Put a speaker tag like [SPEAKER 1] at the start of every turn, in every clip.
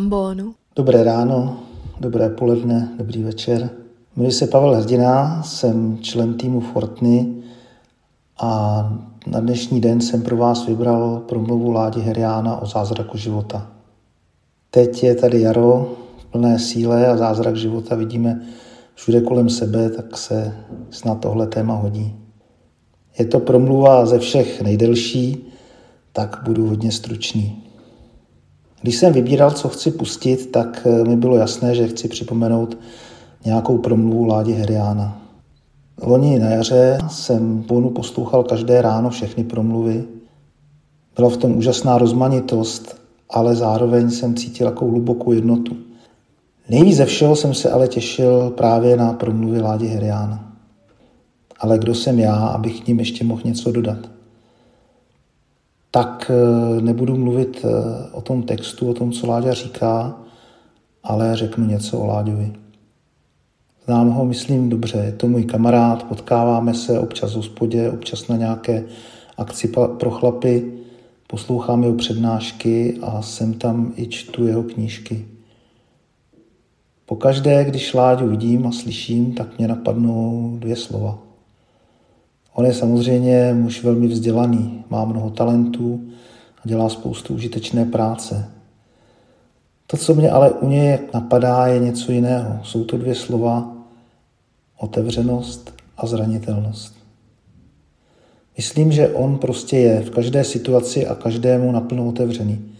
[SPEAKER 1] ambonu.
[SPEAKER 2] Dobré ráno, dobré poledne, dobrý večer. Jmenuji se Pavel Hrdina, jsem člen týmu Fortny a na dnešní den jsem pro vás vybral promluvu Ládi Heriána o zázraku života. Teď je tady jaro plné síle a zázrak života vidíme všude kolem sebe, tak se snad tohle téma hodí. Je to promluva ze všech nejdelší, tak budu hodně stručný. Když jsem vybíral, co chci pustit, tak eh, mi bylo jasné, že chci připomenout nějakou promluvu Ládi Heriána. Loni na jaře jsem Bonu poslouchal každé ráno všechny promluvy. Byla v tom úžasná rozmanitost, ale zároveň jsem cítil takovou hlubokou jednotu. Nejvíc ze všeho jsem se ale těšil právě na promluvy Ládi Heriána. Ale kdo jsem já, abych k ním ještě mohl něco dodat? Tak eh, nebudu mluvit eh, o tom textu, o tom, co Láďa říká, ale řeknu něco o Láďovi. Znám ho, myslím, dobře, je to můj kamarád, potkáváme se občas v hospodě, občas na nějaké akci pro chlapy, poslouchám jeho přednášky a jsem tam i čtu jeho knížky. Pokaždé, když Láďu vidím a slyším, tak mě napadnou dvě slova – On je samozřejmě muž velmi vzdělaný, má mnoho talentů a dělá spoustu užitečné práce. To, co mě ale u něj napadá, je něco jiného. Jsou to dvě slova otevřenost a zranitelnost. Myslím, že on prostě je v každé situaci a každému naplno otevřený.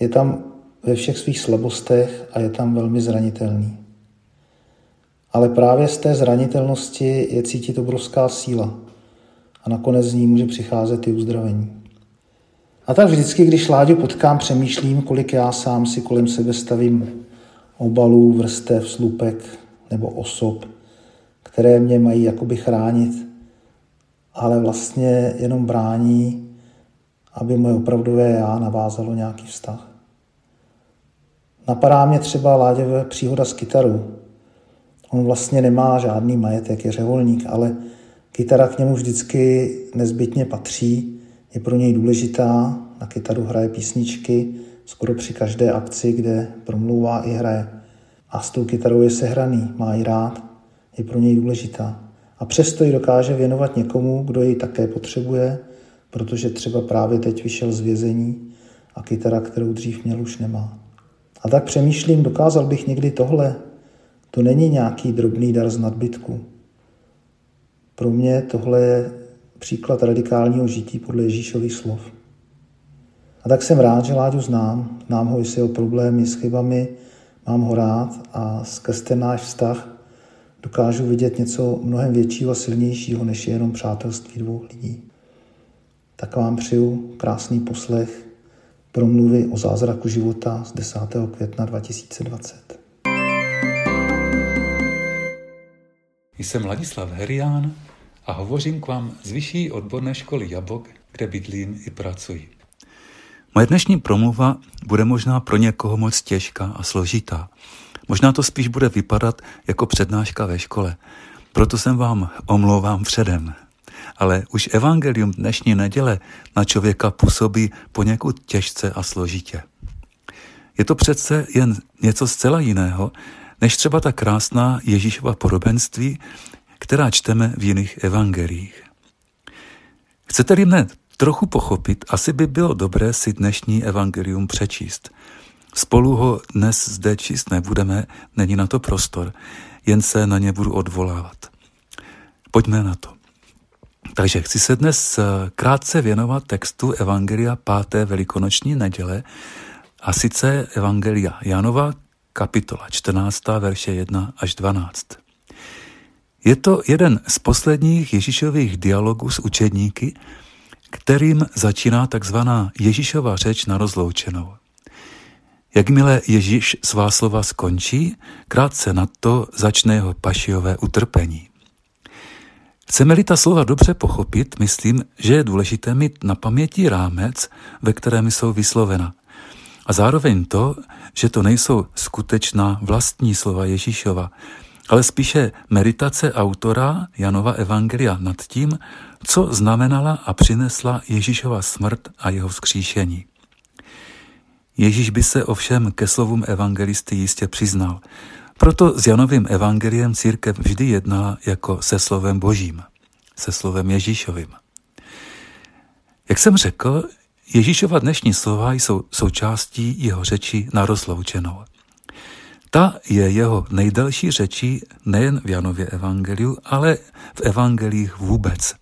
[SPEAKER 2] Je tam ve všech svých slabostech a je tam velmi zranitelný. Ale právě z té zranitelnosti je cítit obrovská síla a nakonec z ní může přicházet i uzdravení. A tak vždycky, když Láďu potkám, přemýšlím, kolik já sám si kolem sebe stavím obalů, vrstev, slupek nebo osob, které mě mají jakoby chránit, ale vlastně jenom brání, aby moje opravdové já navázalo nějaký vztah. Napadá mě třeba Láďové příhoda s kytarou. On vlastně nemá žádný majetek, je řeholník, ale kytara k němu vždycky nezbytně patří, je pro něj důležitá, na kytaru hraje písničky skoro při každé akci, kde promlouvá i hraje. A s tou kytarou je sehraný, má ji rád, je pro něj důležitá. A přesto ji dokáže věnovat někomu, kdo ji také potřebuje, protože třeba právě teď vyšel z vězení a kytara, kterou dřív měl, už nemá. A tak přemýšlím, dokázal bych někdy tohle to není nějaký drobný dar z nadbytku. Pro mě tohle je příklad radikálního žití podle Ježíšových slov. A tak jsem rád, že Láďu znám, znám ho i s jeho problémy, s chybami, mám ho rád a skrz ten náš vztah dokážu vidět něco mnohem většího a silnějšího, než je jenom přátelství dvou lidí. Tak vám přeju krásný poslech promluvy o zázraku života z 10. května 2020.
[SPEAKER 3] Jsem Ladislav Herián a hovořím k vám z Vyšší odborné školy Jabok, kde bydlím i pracuji. Moje dnešní promluva bude možná pro někoho moc těžká a složitá. Možná to spíš bude vypadat jako přednáška ve škole. Proto jsem vám omlouvám předem. Ale už evangelium dnešní neděle na člověka působí poněkud těžce a složitě. Je to přece jen něco zcela jiného, než třeba ta krásná Ježíšova podobenství, která čteme v jiných evangeliích. Chcete-li mne trochu pochopit, asi by bylo dobré si dnešní evangelium přečíst. Spolu ho dnes zde číst nebudeme, není na to prostor, jen se na ně budu odvolávat. Pojďme na to. Takže chci se dnes eh, krátce věnovat textu Evangelia 5. velikonoční neděle, a sice Evangelia Janova, kapitola 14. verše 1 až 12. Je to jeden z posledních Ježíšových dialogů s učedníky, kterým začíná takzvaná Ježíšova řeč na rozloučenou. Jakmile Ježíš svá slova skončí, krátce na to začne jeho pašiové utrpení. Chceme-li ta slova dobře pochopit, myslím, že je důležité mít na paměti rámec, ve kterém jsou vyslovena. A zároveň to, že to nejsou skutečná vlastní slova Ježíšova, ale spíše meditace autora Janova Evangelia nad tím, co znamenala a přinesla Ježíšova smrt a jeho vzkříšení. Ježíš by se ovšem ke slovům evangelisty jistě přiznal. Proto s Janovým evangeliem církev vždy jednala jako se slovem božím, se slovem Ježíšovým. Jak jsem řekl, Ježíšova dnešní slova jsou součástí jeho řeči na rozloučenou. Ta je jeho nejdelší řečí nejen v Janově evangeliu, ale v evangelích vůbec.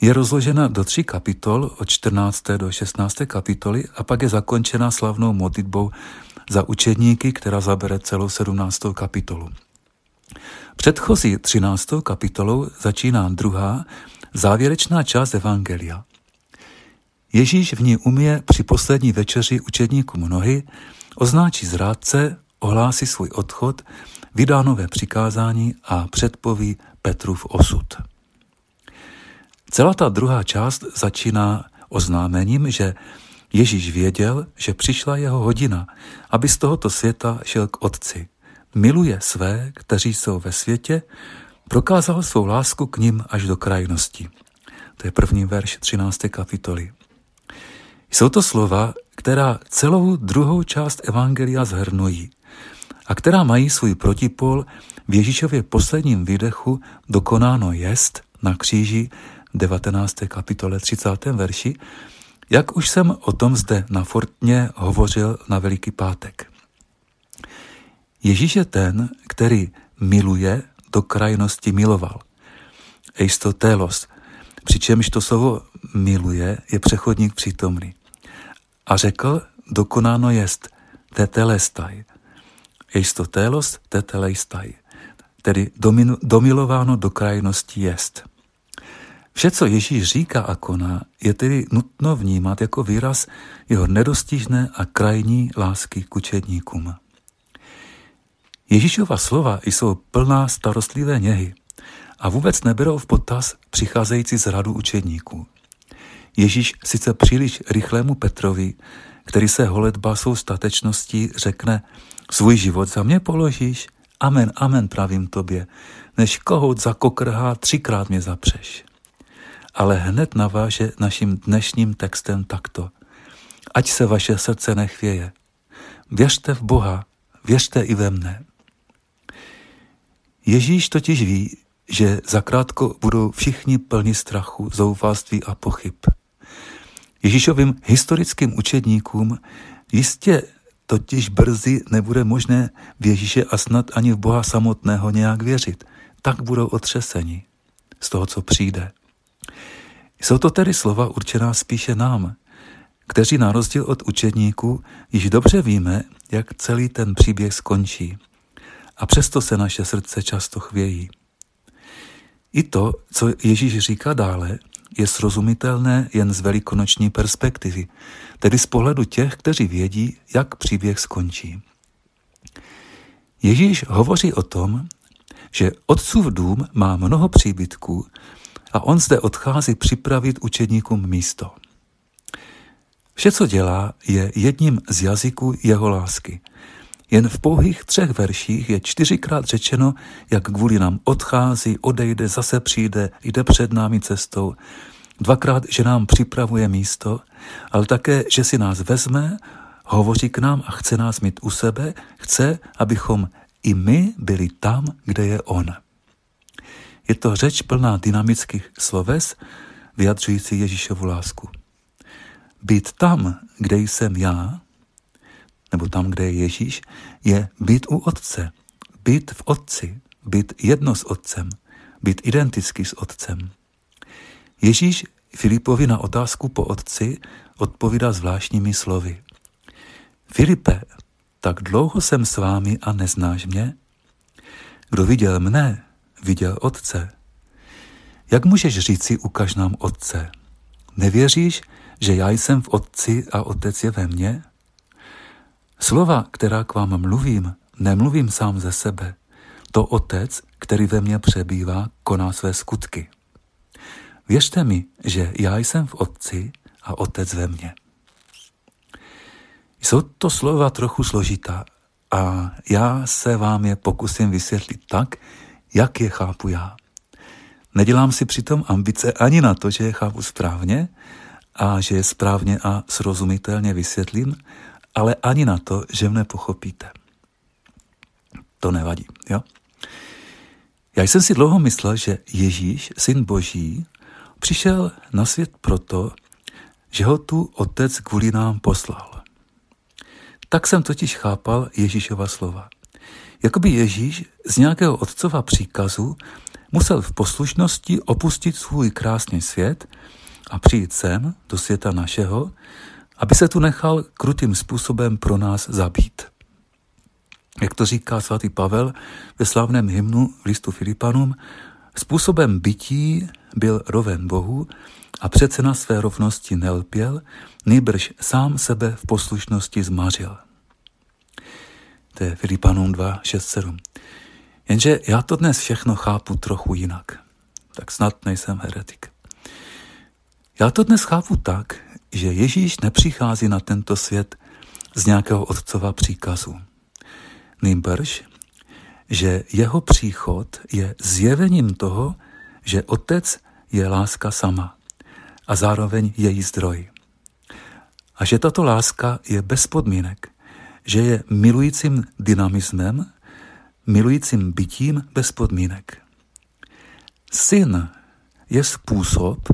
[SPEAKER 3] Je rozložena do tří kapitol, od 14. do 16. kapitoly a pak je zakončena slavnou modlitbou za učedníky, která zabere celou 17. kapitolu. Předchozí 13. kapitolou začíná druhá, závěrečná část Evangelia. Ježíš v ní umije při poslední večeři učedníkům nohy, označí zrádce, ohlásí svůj odchod, vydá nové přikázání a předpoví Petrův osud. Celá ta druhá část začíná oznámením, že Ježíš věděl, že přišla jeho hodina, aby z tohoto světa šel k Otci. Miluje své, kteří jsou ve světě, prokázal svou lásku k ním až do krajnosti. To je první verš 13. kapitoly. Jsou to slova, která celou druhou část Evangelia zhrnují a která mají svůj protipol v Ježíšově posledním výdechu dokonáno jest na kříži 19. kapitole 30. verši, jak už jsem o tom zde na Fortně hovořil na Veliký pátek. Ježíš je ten, který miluje do krajnosti miloval. Eistotelos, přičemž to slovo miluje je přechodník přítomný. A řekl, dokonáno jest tetelestaj. Eistotelos tetelestaj, tedy domilováno do krajnosti jest. Vše, co Ježíš říká a koná, je tedy nutno vnímat jako výraz jeho nedostižné a krajní lásky k učedníkům. Ježíšova slova jsou plná starostlivé něhy a vůbec neberou v potaz přicházející z radu učedníků. Ježíš sice příliš rychlému Petrovi, který se holedba svou statečností řekne, svůj život za mě položíš, amen, amen pravím tobě, než kohout za kokrhá třikrát mě zapřeš ale hned naváže naším dnešním textem takto. Ať se vaše srdce nechvěje. Věřte v Boha, věřte i ve mne. Ježíš totiž ví, že zakrátko budou všichni plni strachu, zoufalství a pochyb. Ježíšovým historickým učedníkům jistě totiž brzy nebude možné v Ježíše a snad ani v Boha samotného nějak věřit. Tak budou otřeseni z toho, co přijde. Jsou to tedy slova určená spíše nám, kteří na rozdíl od učedníků již dobře víme, jak celý ten příběh skončí. A přesto se naše srdce často chvějí. I to, co Ježíš říká dále, je srozumitelné jen z velikonoční perspektivy, tedy z pohledu těch, kteří vědí, jak příběh skončí. Ježíš hovoří o tom, že otcův dům má mnoho příbytků a on zde odchází připravit učedníkům místo. Vše, co dělá, je jedním z jazyků jeho lásky. Jen v pouhých třech verších je čtyřikrát řečeno, jak kvůli nám odchází, odejde, zase přijde, jde před námi cestou. Dvakrát, že nám připravuje místo, ale také, že si nás vezme, hovoří k nám a chce nás mít u sebe, chce, abychom i my byli tam, kde je On. Je to řeč plná dynamických sloves, vyjadřující Ježíšovu lásku. Být tam, kde jsem já, nebo tam, kde je Ježíš, je být u Otce, být v Otci, být jedno s Otcem, být identický s Otcem. Ježíš Filipovi na otázku po Otci odpovídá zvláštními slovy. Filipe, tak dlouho jsem s vámi a neznáš mě? Kdo viděl mne, viděl Otce. Jak můžeš říci, ukaž nám Otce? Nevěříš, že já jsem v Otci a Otec je ve mně? Slova, která k vám mluvím, nemluvím sám ze sebe. To Otec, který ve mně přebývá, koná své skutky. Věřte mi, že já jsem v Otci a Otec ve mně. Jsou to slova trochu složitá a já se vám je pokusím vysvětlit tak, jak je chápu já. Nedělám si přitom ambice ani na to, že je chápu správně, a že je správně a srozumitelně vysvětlím, ale ani na to, že mne pochopíte. To nevadí, jo? Já jsem si dlouho myslel, že Ježíš, syn Boží, přišel na svět proto, že ho tu otec kvůli nám poslal. Tak jsem totiž chápal Ježíšova slova. Jakoby Ježíš z nějakého otcova příkazu musel v poslušnosti opustit svůj krásný svět a přijít sem, do světa našeho, aby se tu nechal krutým způsobem pro nás zabít. Jak to říká svatý Pavel ve slavném hymnu v listu Filipanům, způsobem bytí byl roven Bohu a přece na své rovnosti nelpěl, nejbrž sám sebe v poslušnosti zmařil. To je Filipanům 2, 6, 7. Jenže já to dnes všechno chápu trochu jinak. Tak snad nejsem heretik. Já to dnes chápu tak, že Ježíš nepřichází na tento svět z nějakého otcova příkazu. Nýbrž, že jeho příchod je zjevením toho, že otec je láska sama a zároveň její zdroj. A že tato láska je bez podmínek, že je milujícím dynamismem, milujícím bytím bez podmínek. Syn je způsob,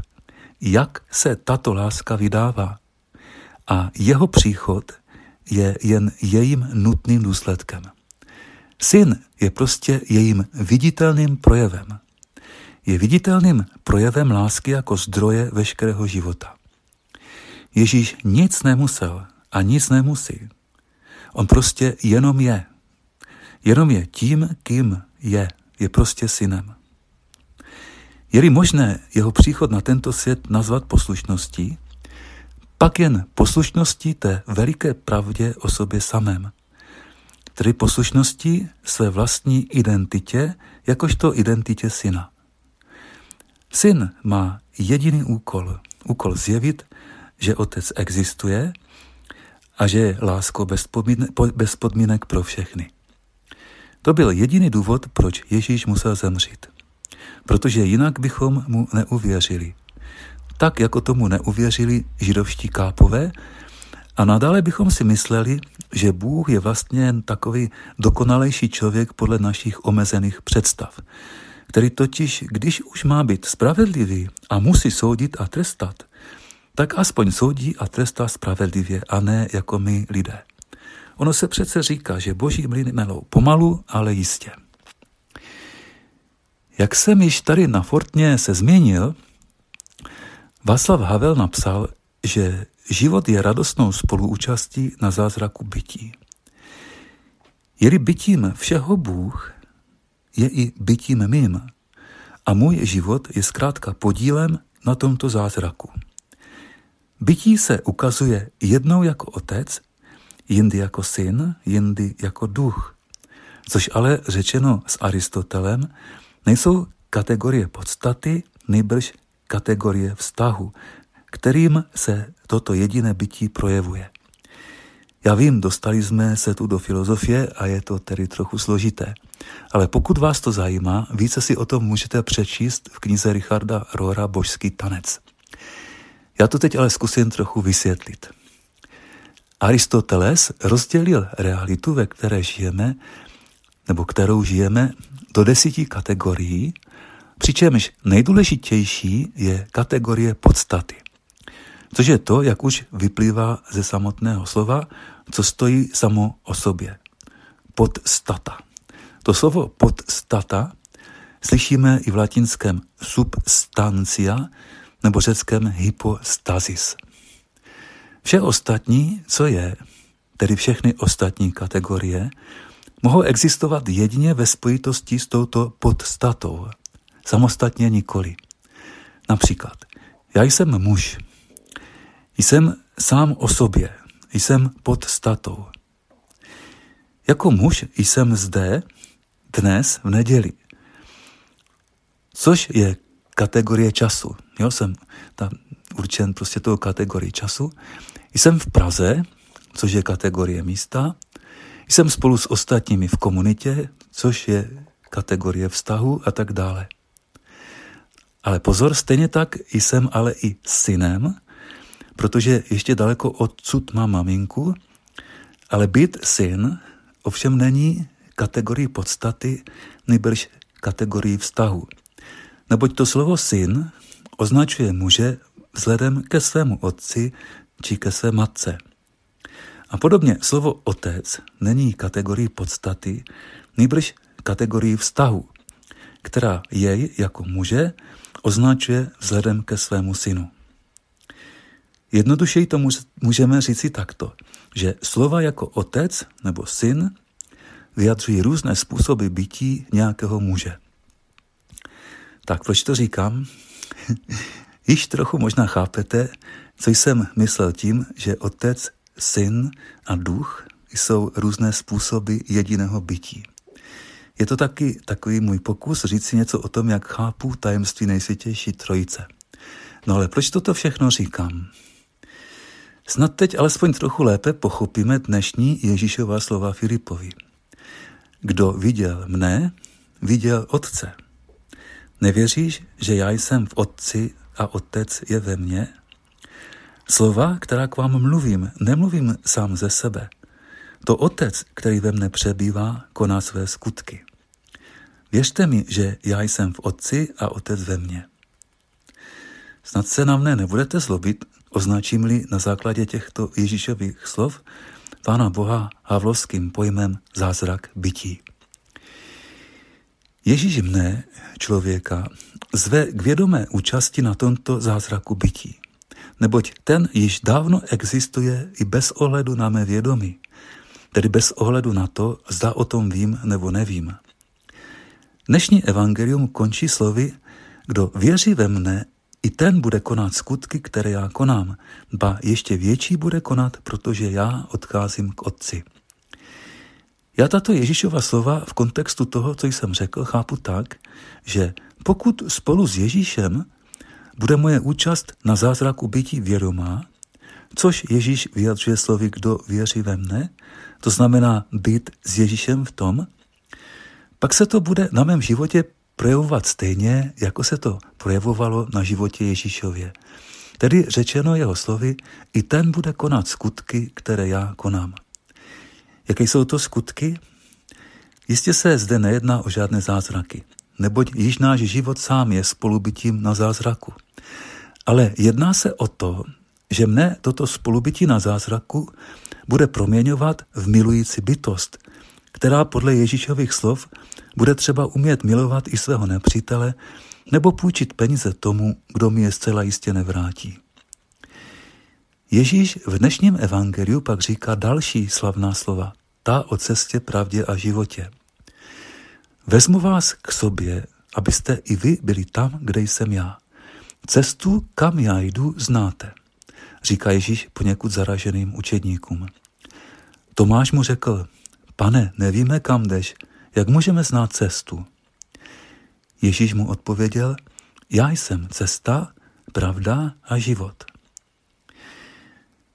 [SPEAKER 3] jak se tato láska vydává. A jeho příchod je jen jejím nutným důsledkem. Syn je prostě jejím viditelným projevem. Je viditelným projevem lásky jako zdroje veškerého života. Ježíš nic nemusel a nic nemusí. On prostě jenom je. Jenom je tím, kým je. Je prostě synem. Je-li možné jeho příchod na tento svět nazvat poslušností, pak jen poslušností té veliké pravdě o sobě samém. Tedy poslušností své vlastní identitě, jakožto identitě syna. Syn má jediný úkol, úkol zjevit, že otec existuje a že je lásko bez, podmínek, bez podmínek pro všechny. To byl jediný důvod, proč Ježíš musel zemřít protože jinak bychom mu neuvěřili. Tak, jako tomu neuvěřili židovští kápové, a nadále bychom si mysleli, že Bůh je vlastně takový dokonalejší člověk podle našich omezených představ, který totiž, když už má být spravedlivý a musí soudit a trestat, tak aspoň soudí a trestá spravedlivě a ne jako my lidé. Ono se přece říká, že boží mliny melou pomalu, ale jistě. Jak jsem již tady na Fortně se změnil, Václav Havel napsal, že život je radostnou spoluúčastí na zázraku bytí. Je-li bytím všeho Bůh, je i bytím mým. A můj život je zkrátka podílem na tomto zázraku. Bytí se ukazuje jednou jako otec, jindy jako syn, jindy jako duch. Což ale řečeno s Aristotelem nejsou kategorie podstaty, nejbrž kategorie vztahu, kterým se toto jediné bytí projevuje. Já vím, dostali jsme se tu do filozofie a je to tedy trochu složité. Ale pokud vás to zajímá, více si o tom můžete přečíst v knize Richarda Rohra Božský tanec. Já to teď ale zkusím trochu vysvětlit. Aristoteles rozdělil realitu, ve které žijeme, nebo kterou žijeme, do desíti kategorií, přičemž nejdůležitější je kategorie podstaty. Což je to, jak už vyplývá ze samotného slova, co stojí samo o sobě. Podstata. To slovo podstata slyšíme i v latinském substancia nebo řeckém hypostasis. Vše ostatní, co je, tedy všechny ostatní kategorie, mohou existovat jedině ve spojitosti s touto podstatou, samostatně nikoli. Například, já jsem muž, jsem sám o sobě, jsem podstatou. Jako muž jsem zde dnes v neděli, což je kategorie času. Jo, jsem tam určen prostě tou kategorii času. Jsem v Praze, což je kategorie místa, jsem spolu s ostatními v komunitě, což je kategorie vztahu a tak dále. Ale pozor, stejně tak jsem ale i synem, protože ještě daleko odsud má maminku, ale být syn ovšem není kategorii podstaty, nejbrž kategorii vztahu. Neboť to slovo syn označuje muže vzhledem ke svému otci či ke své matce. A podobně slovo otec není kategorii podstaty, nejbrž kategorii vztahu, která jej jako muže označuje vzhledem ke svému synu. Jednodušeji to můžeme říci takto, že slova jako otec nebo syn vyjadřují různé způsoby bytí nějakého muže. Tak proč to říkám? Již trochu možná chápete, co jsem myslel tím, že otec, syn a duch jsou různé způsoby jediného bytí. Je to taky takový můj pokus říct si něco o tom, jak chápu tajemství nejsvětější trojice. No ale proč toto všechno říkám? Snad teď alespoň trochu lépe pochopíme dnešní Ježíšová slova Filipovi. Kdo viděl mne, viděl Otce. Nevěříš, že já jsem v Otci a Otec je ve mně? Slova, která k vám mluvím, nemluvím sám ze sebe. To Otec, který ve mne přebývá, koná své skutky. Věřte mi, že já jsem v Otci a Otec ve mně. Snad se na mne nebudete zlobit, označím-li na základě těchto Ježíšových slov Pána Boha havlovským pojmem zázrak bytí. Ježíš mne, člověka, zve k vědomé účasti na tomto zázraku bytí. Neboť ten již dávno existuje i bez ohledu na mé vědomí, tedy bez ohledu na to, zda o tom vím nebo nevím. Dnešní evangelium končí slovy, kdo věří ve mne, i ten bude konat skutky, které já konám, ba ještě větší bude konat, protože já odcházím k Otci. Já tato Ježíšova slova v kontextu toho, co jsem řekl, chápu tak, že pokud spolu s Ježíšem bude moje účast na zázraku bytí vědomá, což Ježíš vyjadřuje slovy, kdo věří ve mne, to znamená být s Ježíšem v tom, pak se to bude na mém životě projevovat stejně, jako se to projevovalo na životě Ježíšově. Tedy řečeno jeho slovy, i ten bude konat skutky, které já konám. Jaké jsou to skutky? Jistě se zde nejedná o žádné zázraky, neboť již náš život sám je spolubytím na zázraku. Ale jedná se o to, že mne toto spolubytí na zázraku bude proměňovat v milující bytost, která podle Ježíšových slov bude třeba umět milovat i svého nepřítele nebo půjčit peníze tomu, kdo mi je zcela jistě nevrátí. Ježíš v dnešním evangeliu pak říká další slavná slova, ta o cestě, pravdě a životě. Vezmu vás k sobě, abyste i vy byli tam, kde jsem já. Cestu, kam já jdu, znáte, říká Ježíš poněkud zaraženým učedníkům. Tomáš mu řekl, pane, nevíme, kam jdeš, jak můžeme znát cestu? Ježíš mu odpověděl, já jsem cesta, pravda a život.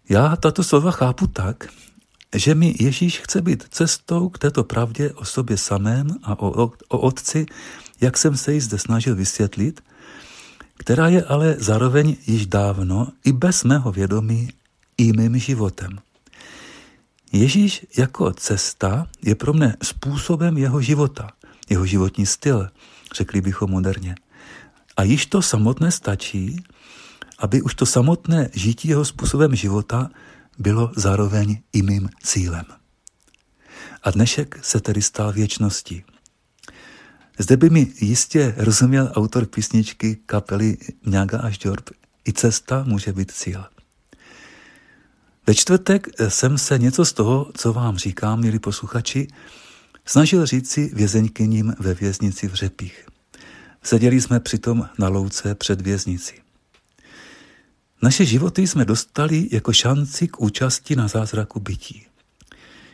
[SPEAKER 3] Já tato slova chápu tak, že mi Ježíš chce být cestou k této pravdě o sobě samém a o, o, o Otci, jak jsem se ji zde snažil vysvětlit, která je ale zároveň již dávno i bez mého vědomí i mým životem. Ježíš jako cesta je pro mne způsobem jeho života, jeho životní styl, řekli bychom moderně. A již to samotné stačí, aby už to samotné žití jeho způsobem života bylo zároveň i mým cílem. A dnešek se tedy stal věčností. Zde by mi jistě rozuměl autor písničky kapely Mňaga až Džorb. I cesta může být cíl. Ve čtvrtek jsem se něco z toho, co vám říkám, milí posluchači, snažil říci vězeňkyním ve věznici v Řepích. Seděli jsme přitom na louce před věznici. Naše životy jsme dostali jako šanci k účasti na zázraku bytí.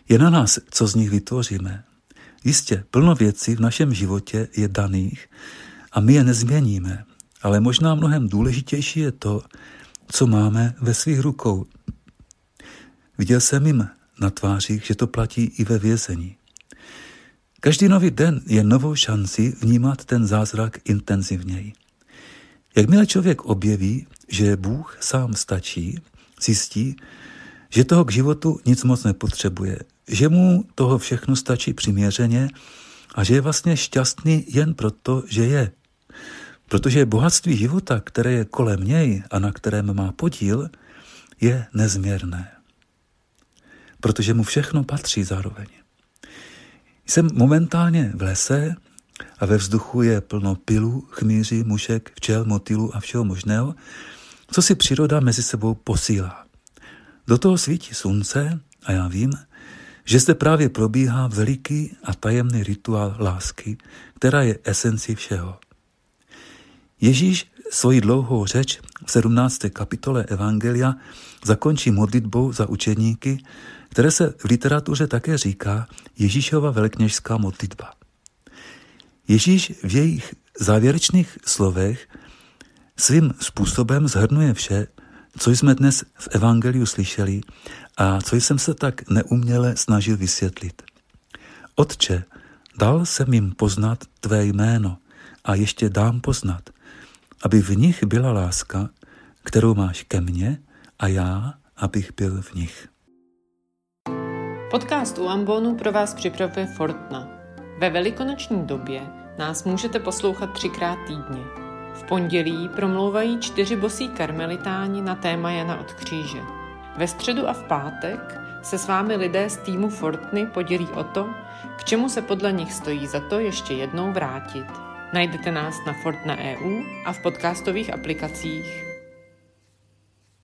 [SPEAKER 3] Je na nás, co z nich vytvoříme. Jistě, plno věcí v našem životě je daných a my je nezměníme, ale možná mnohem důležitější je to, co máme ve svých rukou, Viděl jsem jim na tvářích, že to platí i ve vězení. Každý nový den je novou šanci vnímat ten zázrak intenzivněji. Jakmile člověk objeví, že Bůh sám stačí zjistí, že toho k životu nic moc nepotřebuje, že mu toho všechno stačí přiměřeně a že je vlastně šťastný jen proto, že je. Protože bohatství života, které je kolem něj a na kterém má podíl, je nezměrné. Protože mu všechno patří zároveň. Jsem momentálně v lese a ve vzduchu je plno pilů, chmíří, mušek, včel, motylů a všeho možného, co si příroda mezi sebou posílá. Do toho svítí slunce a já vím, že zde právě probíhá veliký a tajemný rituál lásky, která je esencí všeho. Ježíš svoji dlouhou řeč v 17. kapitole Evangelia zakončí modlitbou za učeníky, které se v literatuře také říká Ježíšova velkněžská modlitba. Ježíš v jejich závěrečných slovech svým způsobem zhrnuje vše, co jsme dnes v Evangeliu slyšeli a co jsem se tak neuměle snažil vysvětlit. Otče, dal jsem jim poznat tvé jméno a ještě dám poznat, aby v nich byla láska, kterou máš ke mně a já, abych byl v nich.
[SPEAKER 1] Podcast u Ambonu pro vás připravuje Fortna. Ve velikonoční době nás můžete poslouchat třikrát týdně. V pondělí promlouvají čtyři bosí karmelitáni na téma Jana od kříže. Ve středu a v pátek se s vámi lidé z týmu Fortny podělí o to, k čemu se podle nich stojí za to ještě jednou vrátit. Najdete nás na Fortna EU a v podcastových aplikacích.